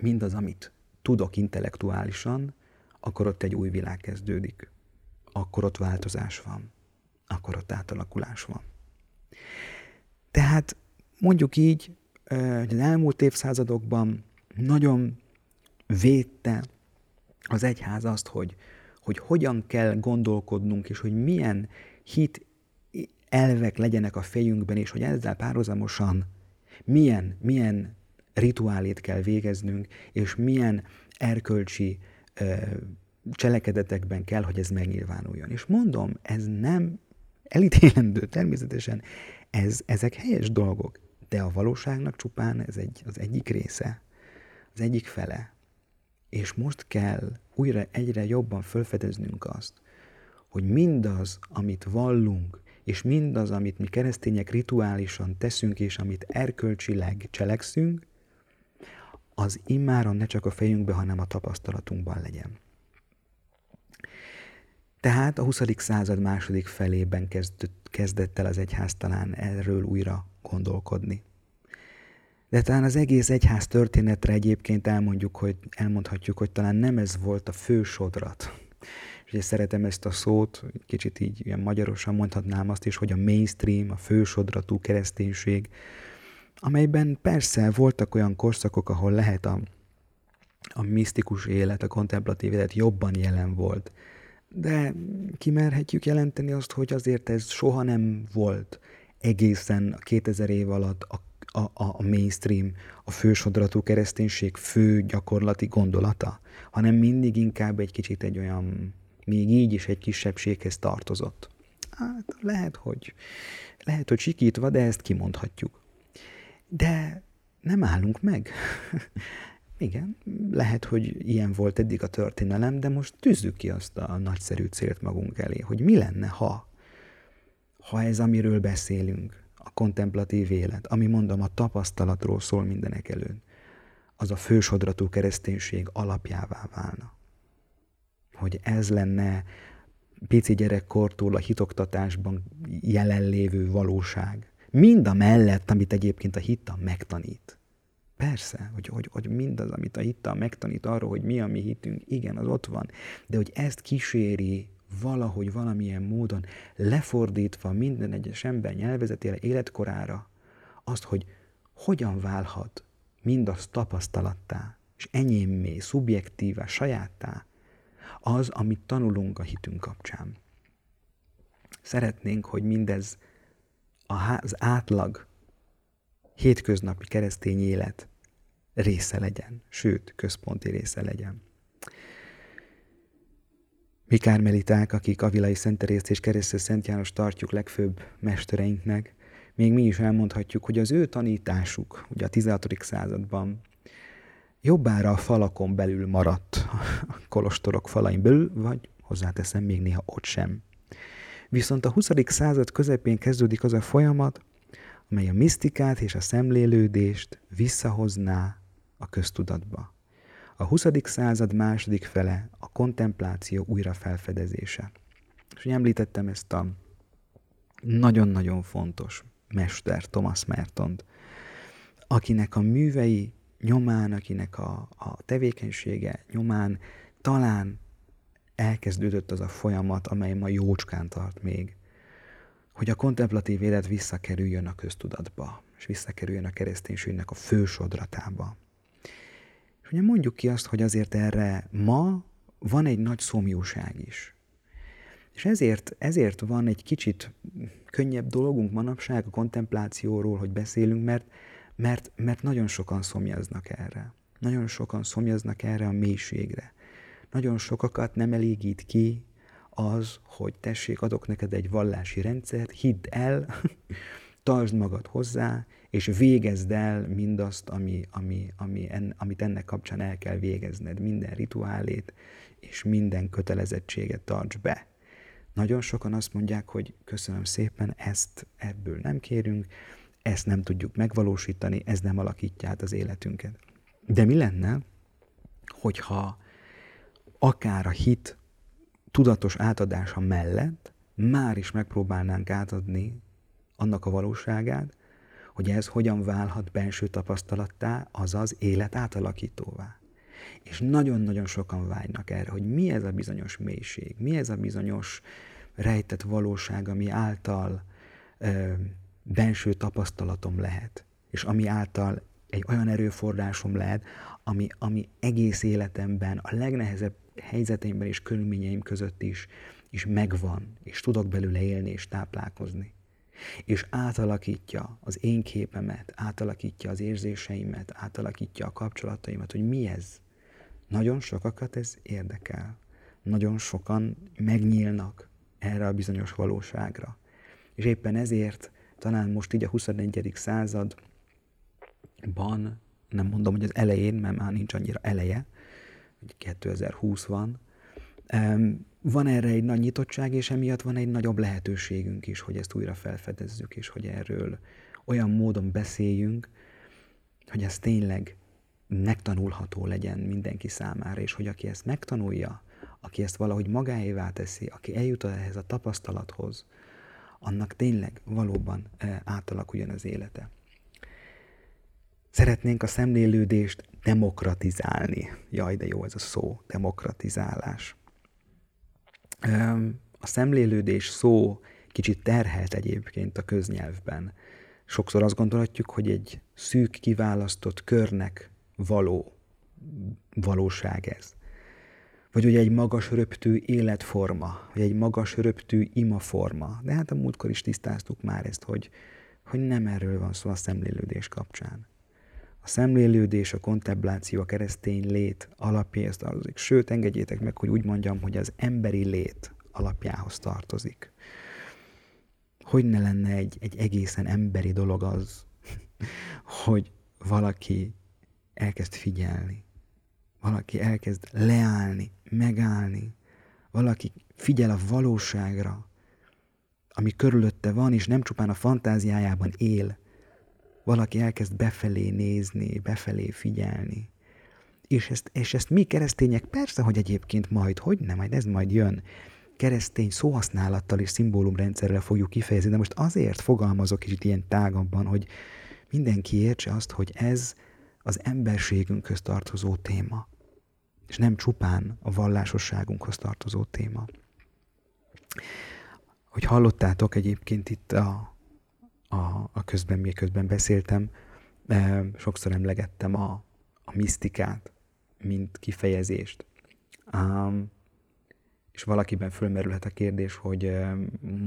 mindaz, amit tudok intellektuálisan, akkor ott egy új világ kezdődik. Akkor ott változás van. Akkor ott átalakulás van. Tehát mondjuk így, hogy az elmúlt évszázadokban nagyon védte az egyház azt, hogy, hogy hogyan kell gondolkodnunk, és hogy milyen hit elvek legyenek a fejünkben, és hogy ezzel párhuzamosan milyen, milyen rituálét kell végeznünk, és milyen erkölcsi ö, cselekedetekben kell, hogy ez megnyilvánuljon. És mondom, ez nem elítélendő természetesen, ez, ezek helyes dolgok, de a valóságnak csupán ez egy, az egyik része, az egyik fele. És most kell újra egyre jobban felfedeznünk azt, hogy mindaz, amit vallunk, és mindaz, amit mi keresztények rituálisan teszünk, és amit erkölcsileg cselekszünk, az immáron ne csak a fejünkbe, hanem a tapasztalatunkban legyen. Tehát a 20. század második felében kezdett, kezdett el az egyház talán erről újra gondolkodni. De talán az egész egyház történetre egyébként elmondjuk, hogy, elmondhatjuk, hogy talán nem ez volt a fő sodrat. És szeretem ezt a szót, kicsit így ilyen magyarosan mondhatnám azt is, hogy a mainstream, a fősodratú kereszténység, amelyben persze voltak olyan korszakok, ahol lehet a, a misztikus élet, a kontemplatív élet jobban jelen volt. De kimerhetjük jelenteni azt, hogy azért ez soha nem volt egészen a 2000 év alatt a a, a mainstream, a fősodratú kereszténység fő gyakorlati gondolata, hanem mindig inkább egy kicsit egy olyan, még így is egy kisebbséghez tartozott. Hát lehet, hogy, lehet, hogy sikítva, de ezt kimondhatjuk. De nem állunk meg. Igen, lehet, hogy ilyen volt eddig a történelem, de most tűzzük ki azt a nagyszerű célt magunk elé, hogy mi lenne, ha, ha ez, amiről beszélünk, a kontemplatív élet, ami mondom a tapasztalatról szól mindenek előtt, az a fősodratú kereszténység alapjává válna. Hogy ez lenne pici gyerekkortól a hitoktatásban jelenlévő valóság. Mind a mellett, amit egyébként a hitta megtanít. Persze, hogy, hogy, hogy mindaz, amit a hittal megtanít arról, hogy mi a mi hitünk, igen, az ott van. De hogy ezt kíséri valahogy, valamilyen módon lefordítva minden egyes ember nyelvezetére, életkorára, azt, hogy hogyan válhat mindaz tapasztalattá, és enyémmé, szubjektívá, sajáttá, az, amit tanulunk a hitünk kapcsán. Szeretnénk, hogy mindez az átlag hétköznapi keresztény élet része legyen, sőt, központi része legyen. Mi kármeliták, akik Avilai Szenterészt és Keresztes Szent János tartjuk legfőbb mestereinknek, még mi is elmondhatjuk, hogy az ő tanításuk, ugye a 16. században jobbára a falakon belül maradt, a kolostorok falain belül, vagy hozzáteszem még néha ott sem. Viszont a 20. század közepén kezdődik az a folyamat, amely a misztikát és a szemlélődést visszahozná a köztudatba. A 20. század második fele a kontempláció újrafelfedezése. És említettem ezt a nagyon-nagyon fontos mester, Thomas Mertont, akinek a művei nyomán, akinek a, a tevékenysége nyomán talán elkezdődött az a folyamat, amely ma jócskán tart még, hogy a kontemplatív élet visszakerüljön a köztudatba, és visszakerüljön a kereszténységnek a fősodratába. És ugye mondjuk ki azt, hogy azért erre ma van egy nagy szomjúság is. És ezért, ezért van egy kicsit könnyebb dolgunk manapság a kontemplációról, hogy beszélünk, mert, mert, mert nagyon sokan szomjaznak erre. Nagyon sokan szomjaznak erre a mélységre. Nagyon sokakat nem elégít ki az, hogy tessék, adok neked egy vallási rendszert, hidd el, tartsd magad hozzá, és végezd el mindazt, ami, ami, ami en, amit ennek kapcsán el kell végezned, minden rituálét, és minden kötelezettséget tarts be. Nagyon sokan azt mondják, hogy köszönöm szépen, ezt ebből nem kérünk, ezt nem tudjuk megvalósítani, ez nem alakítja át az életünket. De mi lenne, hogyha akár a hit tudatos átadása mellett már is megpróbálnánk átadni annak a valóságát, hogy ez hogyan válhat belső tapasztalattá, azaz élet átalakítóvá. És nagyon-nagyon sokan vágynak erre, hogy mi ez a bizonyos mélység, mi ez a bizonyos rejtett valóság, ami által ö, belső tapasztalatom lehet, és ami által egy olyan erőforrásom lehet, ami, ami egész életemben, a legnehezebb helyzeteimben és körülményeim között is, is megvan, és tudok belőle élni és táplálkozni. És átalakítja az én képemet, átalakítja az érzéseimet, átalakítja a kapcsolataimat, hogy mi ez. Nagyon sokakat ez érdekel. Nagyon sokan megnyílnak erre a bizonyos valóságra. És éppen ezért talán most így a 21. században, nem mondom, hogy az elején, mert már nincs annyira eleje, hogy 2020 van, van erre egy nagy nyitottság, és emiatt van egy nagyobb lehetőségünk is, hogy ezt újra felfedezzük, és hogy erről olyan módon beszéljünk, hogy ez tényleg megtanulható legyen mindenki számára, és hogy aki ezt megtanulja, aki ezt valahogy magáévá teszi, aki eljut ehhez a tapasztalathoz, annak tényleg valóban eh, átalakuljon az élete. Szeretnénk a szemlélődést demokratizálni. Jaj, de jó ez a szó, demokratizálás. A szemlélődés szó kicsit terhelt egyébként a köznyelvben. Sokszor azt gondolhatjuk, hogy egy szűk kiválasztott körnek való valóság ez. Vagy hogy egy magas röptű életforma, vagy egy magas röptű imaforma. De hát a múltkor is tisztáztuk már ezt, hogy, hogy nem erről van szó a szemlélődés kapcsán. A szemlélődés, a kontempláció, a keresztény lét alapjához tartozik. Sőt, engedjétek meg, hogy úgy mondjam, hogy az emberi lét alapjához tartozik. Hogy ne lenne egy, egy egészen emberi dolog az, hogy valaki elkezd figyelni, valaki elkezd leállni, megállni, valaki figyel a valóságra, ami körülötte van, és nem csupán a fantáziájában él, valaki elkezd befelé nézni, befelé figyelni. És ezt, és ezt mi keresztények persze, hogy egyébként majd, hogy nem, majd ez majd jön, keresztény szóhasználattal és szimbólumrendszerrel fogjuk kifejezni, de most azért fogalmazok kicsit ilyen tágabban, hogy mindenki értse azt, hogy ez az emberségünkhöz tartozó téma, és nem csupán a vallásosságunkhoz tartozó téma. Hogy hallottátok egyébként itt a, a, a közben, miközben beszéltem, sokszor emlegettem a, a misztikát, mint kifejezést. Um, és valakiben fölmerülhet a kérdés, hogy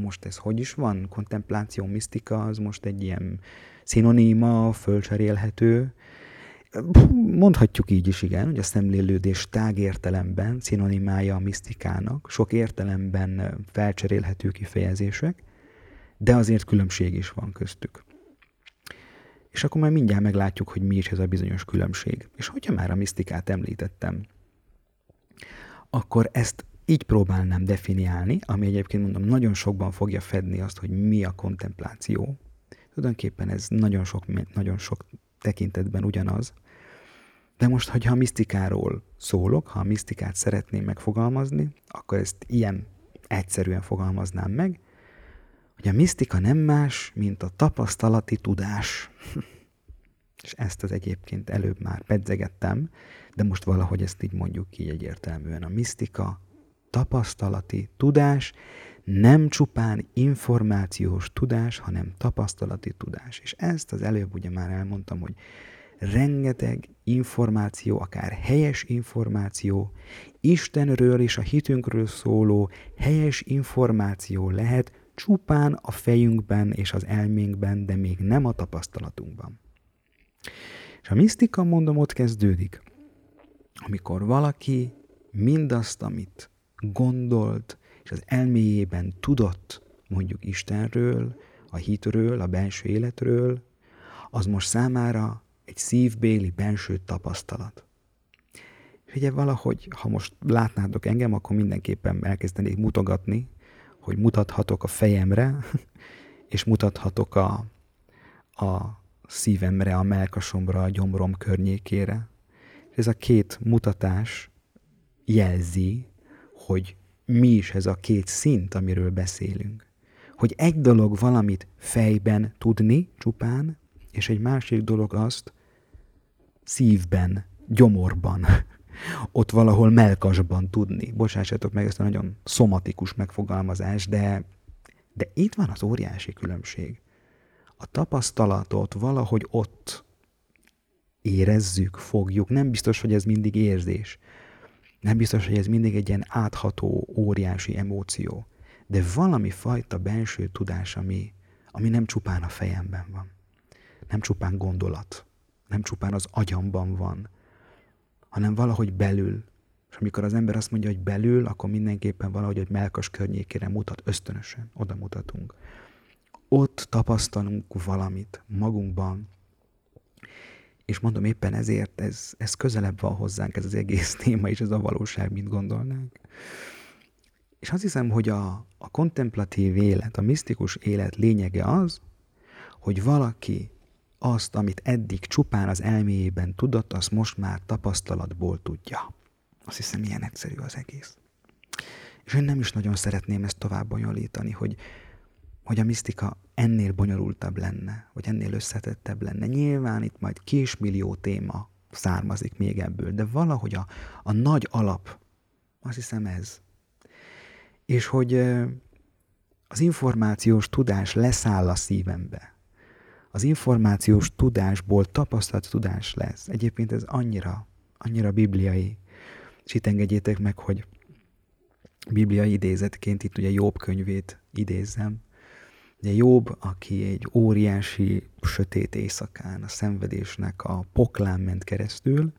most ez hogy is van? Kontempláció, misztika, az most egy ilyen szinoníma, fölcserélhető. Mondhatjuk így is, igen, hogy a szemlélődés tágértelemben szinonimája a misztikának, sok értelemben felcserélhető kifejezések, de azért különbség is van köztük. És akkor már mindjárt meglátjuk, hogy mi is ez a bizonyos különbség. És hogyha már a misztikát említettem, akkor ezt így próbálnám definiálni, ami egyébként mondom, nagyon sokban fogja fedni azt, hogy mi a kontempláció. Tulajdonképpen ez nagyon sok, nagyon sok tekintetben ugyanaz. De most, hogyha a misztikáról szólok, ha a misztikát szeretném megfogalmazni, akkor ezt ilyen egyszerűen fogalmaznám meg, hogy a misztika nem más, mint a tapasztalati tudás. És ezt az egyébként előbb már pedzegettem, de most valahogy ezt így mondjuk ki egyértelműen. A misztika tapasztalati tudás, nem csupán információs tudás, hanem tapasztalati tudás. És ezt az előbb ugye már elmondtam, hogy rengeteg információ, akár helyes információ, Istenről és a hitünkről szóló helyes információ lehet csupán a fejünkben és az elménkben, de még nem a tapasztalatunkban. És a misztika, mondom, ott kezdődik, amikor valaki mindazt, amit gondolt, és az elméjében tudott mondjuk Istenről, a hitről, a belső életről, az most számára egy szívbéli benső tapasztalat. És ugye valahogy, ha most látnátok engem, akkor mindenképpen elkezdenék mutogatni, hogy mutathatok a fejemre, és mutathatok a, a szívemre, a melkasomra, a gyomrom környékére. És ez a két mutatás jelzi, hogy mi is ez a két szint, amiről beszélünk. Hogy egy dolog valamit fejben tudni csupán, és egy másik dolog azt szívben, gyomorban, ott valahol melkasban tudni. Bocsássatok meg ezt a nagyon szomatikus megfogalmazás, de, de itt van az óriási különbség. A tapasztalatot valahogy ott érezzük, fogjuk. Nem biztos, hogy ez mindig érzés. Nem biztos, hogy ez mindig egy ilyen átható, óriási emóció, de valami fajta belső tudás, ami, ami nem csupán a fejemben van, nem csupán gondolat, nem csupán az agyamban van, hanem valahogy belül. És amikor az ember azt mondja, hogy belül, akkor mindenképpen valahogy egy melkas környékére mutat, ösztönösen, oda mutatunk. Ott tapasztalunk valamit magunkban, és mondom éppen ezért ez, ez közelebb van hozzánk, ez az egész téma, és ez a valóság, mint gondolnánk. És azt hiszem, hogy a, a kontemplatív élet, a misztikus élet lényege az, hogy valaki azt, amit eddig csupán az elméjében tudott, azt most már tapasztalatból tudja. Azt hiszem, ilyen egyszerű az egész. És én nem is nagyon szeretném ezt tovább bonyolítani, hogy hogy a misztika ennél bonyolultabb lenne, vagy ennél összetettebb lenne. Nyilván itt majd kismillió téma származik még ebből, de valahogy a, a nagy alap, azt hiszem ez. És hogy az információs tudás leszáll a szívembe. Az információs tudásból tapasztalt tudás lesz. Egyébként ez annyira, annyira bibliai. És itt engedjétek meg, hogy bibliai idézetként itt ugye Jobb könyvét idézzem, Ugye Jobb, aki egy óriási sötét éjszakán a szenvedésnek a poklán ment keresztül,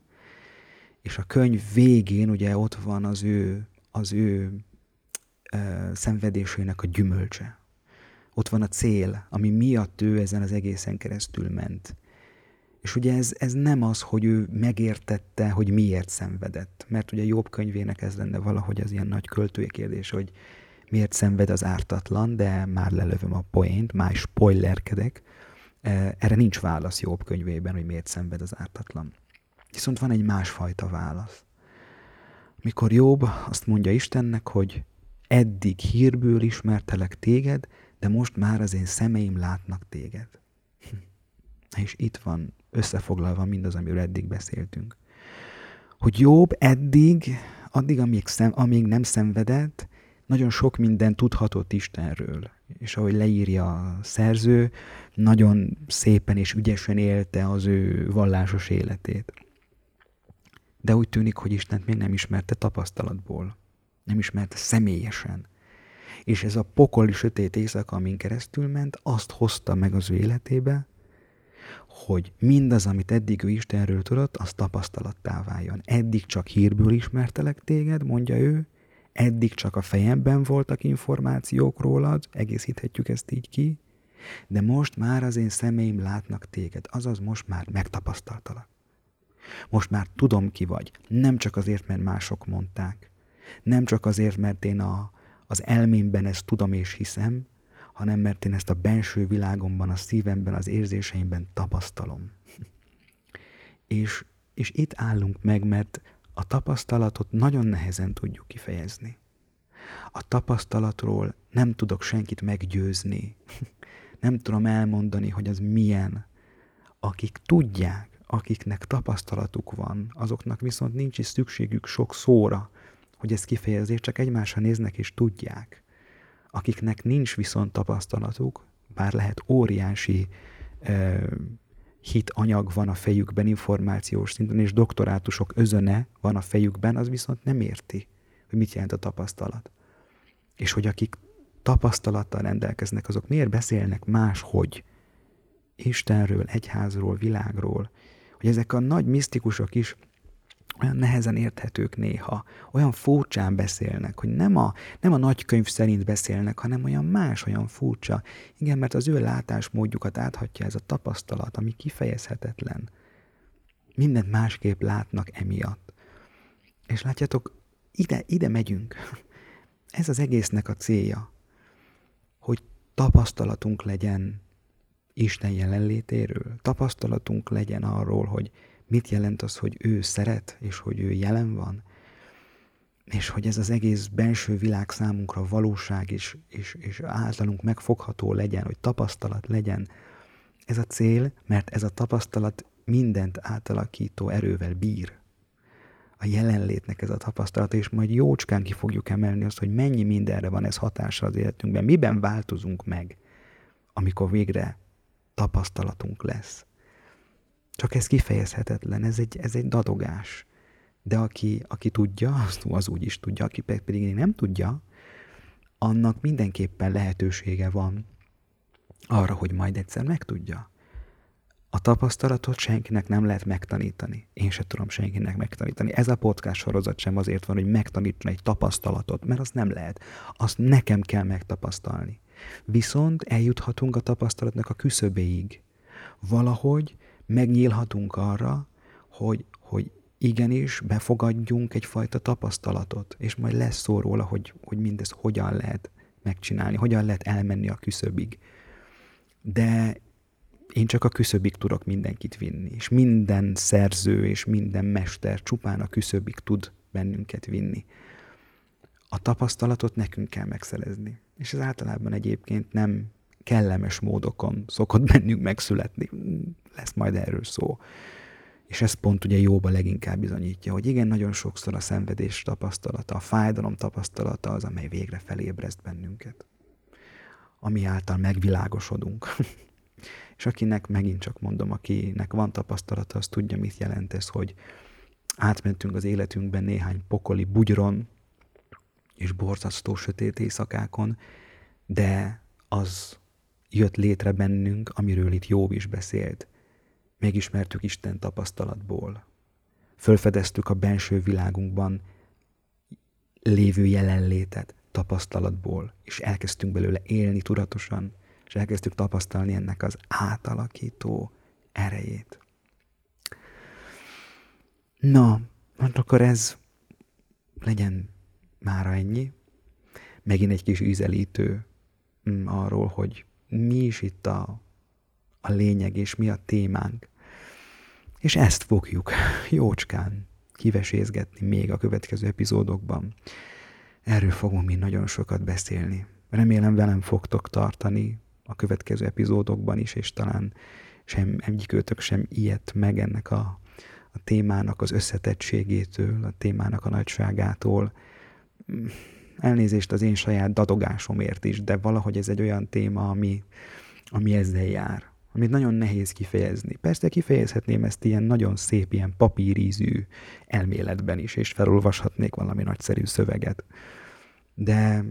és a könyv végén ugye ott van az ő, az ő ö, szenvedésének a gyümölcse. Ott van a cél, ami miatt ő ezen az egészen keresztül ment. És ugye ez, ez nem az, hogy ő megértette, hogy miért szenvedett. Mert ugye Jobb könyvének ez lenne valahogy az ilyen nagy költői kérdés, hogy miért szenved az ártatlan, de már lelövöm a poént, már spoilerkedek. E, erre nincs válasz jobb könyvében, hogy miért szenved az ártatlan. Viszont van egy másfajta válasz. Mikor Jobb azt mondja Istennek, hogy eddig hírből ismertelek téged, de most már az én szemeim látnak téged. És itt van összefoglalva mindaz, amiről eddig beszéltünk. Hogy Jobb eddig, addig, amíg, szem, amíg nem szenvedett, nagyon sok minden tudhatott Istenről. És ahogy leírja a szerző, nagyon szépen és ügyesen élte az ő vallásos életét. De úgy tűnik, hogy Istent még nem ismerte tapasztalatból. Nem ismerte személyesen. És ez a pokoli sötét éjszaka, amin keresztül ment, azt hozta meg az ő életébe, hogy mindaz, amit eddig ő Istenről tudott, az tapasztalattá váljon. Eddig csak hírből ismertelek téged, mondja ő, eddig csak a fejemben voltak információk rólad, egészíthetjük ezt így ki, de most már az én szemeim látnak téged, azaz most már megtapasztaltalak. Most már tudom ki vagy, nem csak azért, mert mások mondták, nem csak azért, mert én a, az elmémben ezt tudom és hiszem, hanem mert én ezt a benső világomban, a szívemben, az érzéseimben tapasztalom. és, és itt állunk meg, mert a tapasztalatot nagyon nehezen tudjuk kifejezni. A tapasztalatról nem tudok senkit meggyőzni. nem tudom elmondani, hogy az milyen. Akik tudják, akiknek tapasztalatuk van, azoknak viszont nincs is szükségük sok szóra, hogy ezt kifejezzék, csak egymásra néznek és tudják. Akiknek nincs viszont tapasztalatuk, bár lehet óriási uh, hit anyag van a fejükben, információs szinten, és doktorátusok özöne van a fejükben, az viszont nem érti, hogy mit jelent a tapasztalat. És hogy akik tapasztalattal rendelkeznek, azok miért beszélnek máshogy Istenről, egyházról, világról, hogy ezek a nagy misztikusok is olyan nehezen érthetők néha, olyan furcsán beszélnek, hogy nem a, nem a nagykönyv szerint beszélnek, hanem olyan más, olyan furcsa. Igen, mert az ő látásmódjukat áthatja ez a tapasztalat, ami kifejezhetetlen. Mindent másképp látnak emiatt. És látjátok, ide, ide megyünk. Ez az egésznek a célja, hogy tapasztalatunk legyen Isten jelenlétéről, tapasztalatunk legyen arról, hogy mit jelent az, hogy ő szeret, és hogy ő jelen van, és hogy ez az egész belső világ számunkra valóság, és, és, és általunk megfogható legyen, hogy tapasztalat legyen. Ez a cél, mert ez a tapasztalat mindent átalakító erővel bír. A jelenlétnek ez a tapasztalat, és majd jócskán ki fogjuk emelni azt, hogy mennyi mindenre van ez hatása az életünkben, miben változunk meg, amikor végre tapasztalatunk lesz. Csak ez kifejezhetetlen, ez egy, ez egy dadogás. De aki, aki tudja, az, az úgy is tudja, aki pedig nem tudja, annak mindenképpen lehetősége van arra, hogy majd egyszer megtudja. A tapasztalatot senkinek nem lehet megtanítani. Én sem tudom senkinek megtanítani. Ez a podcast sorozat sem azért van, hogy megtanítson egy tapasztalatot, mert azt nem lehet. Azt nekem kell megtapasztalni. Viszont eljuthatunk a tapasztalatnak a küszöbéig. Valahogy megnyílhatunk arra, hogy, hogy igenis befogadjunk egyfajta tapasztalatot, és majd lesz szó róla, hogy, hogy mindezt hogyan lehet megcsinálni, hogyan lehet elmenni a küszöbig. De én csak a küszöbig tudok mindenkit vinni, és minden szerző és minden mester csupán a küszöbig tud bennünket vinni. A tapasztalatot nekünk kell megszerezni. És ez általában egyébként nem kellemes módokon szokott bennünk megszületni. Lesz majd erről szó. És ez pont ugye jóba leginkább bizonyítja, hogy igen, nagyon sokszor a szenvedés tapasztalata, a fájdalom tapasztalata az, amely végre felébreszt bennünket. Ami által megvilágosodunk. és akinek, megint csak mondom, akinek van tapasztalata, az tudja, mit jelent ez, hogy átmentünk az életünkben néhány pokoli bugyron és borzasztó sötét éjszakákon, de az jött létre bennünk, amiről itt Jobb is beszélt. Megismertük Isten tapasztalatból. Fölfedeztük a benső világunkban lévő jelenlétet tapasztalatból, és elkezdtünk belőle élni tudatosan, és elkezdtük tapasztalni ennek az átalakító erejét. Na, hát akkor ez legyen mára ennyi. Megint egy kis ízelítő mm, arról, hogy mi is itt a, a lényeg, és mi a témánk. És ezt fogjuk jócskán kivesézgetni még a következő epizódokban. Erről fogunk mi nagyon sokat beszélni. Remélem velem fogtok tartani a következő epizódokban is, és talán sem egyikőtök sem ilyet meg ennek a, a témának az összetettségétől, a témának a nagyságától. Elnézést az én saját dadogásomért is, de valahogy ez egy olyan téma, ami, ami ezzel jár amit nagyon nehéz kifejezni. Persze kifejezhetném ezt ilyen nagyon szép, ilyen papírízű elméletben is, és felolvashatnék valami nagyszerű szöveget. De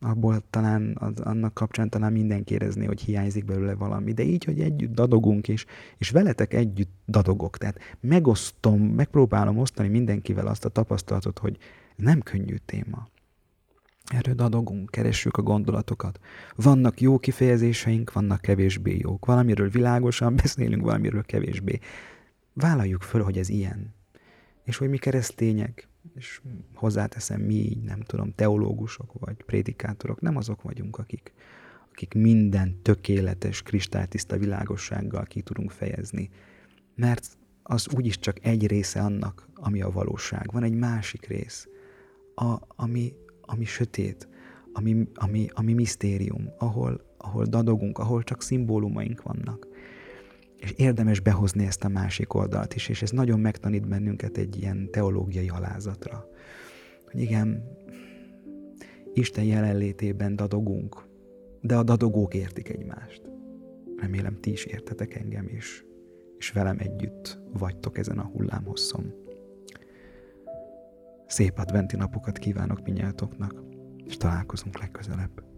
abból talán, az, annak kapcsán talán mindenki érezné, hogy hiányzik belőle valami. De így, hogy együtt dadogunk, és, és veletek együtt dadogok. Tehát megosztom, megpróbálom osztani mindenkivel azt a tapasztalatot, hogy nem könnyű téma. Erről dadogunk, keressük a gondolatokat. Vannak jó kifejezéseink, vannak kevésbé jók. Valamiről világosan beszélünk, valamiről kevésbé. Vállaljuk föl, hogy ez ilyen. És hogy mi keresztények, és hozzáteszem, mi így, nem tudom, teológusok vagy prédikátorok, nem azok vagyunk, akik, akik minden tökéletes, kristálytiszta világossággal ki tudunk fejezni. Mert az úgyis csak egy része annak, ami a valóság. Van egy másik rész, a, ami, ami sötét, ami, ami, ami misztérium, ahol, ahol dadogunk, ahol csak szimbólumaink vannak. És érdemes behozni ezt a másik oldalt is, és ez nagyon megtanít bennünket egy ilyen teológiai alázatra. Hogy igen, Isten jelenlétében dadogunk, de a dadogók értik egymást. Remélem ti is értetek engem is, és velem együtt vagytok ezen a hullámhosszon. Szép adventi napokat kívánok minnyájatoknak, és találkozunk legközelebb.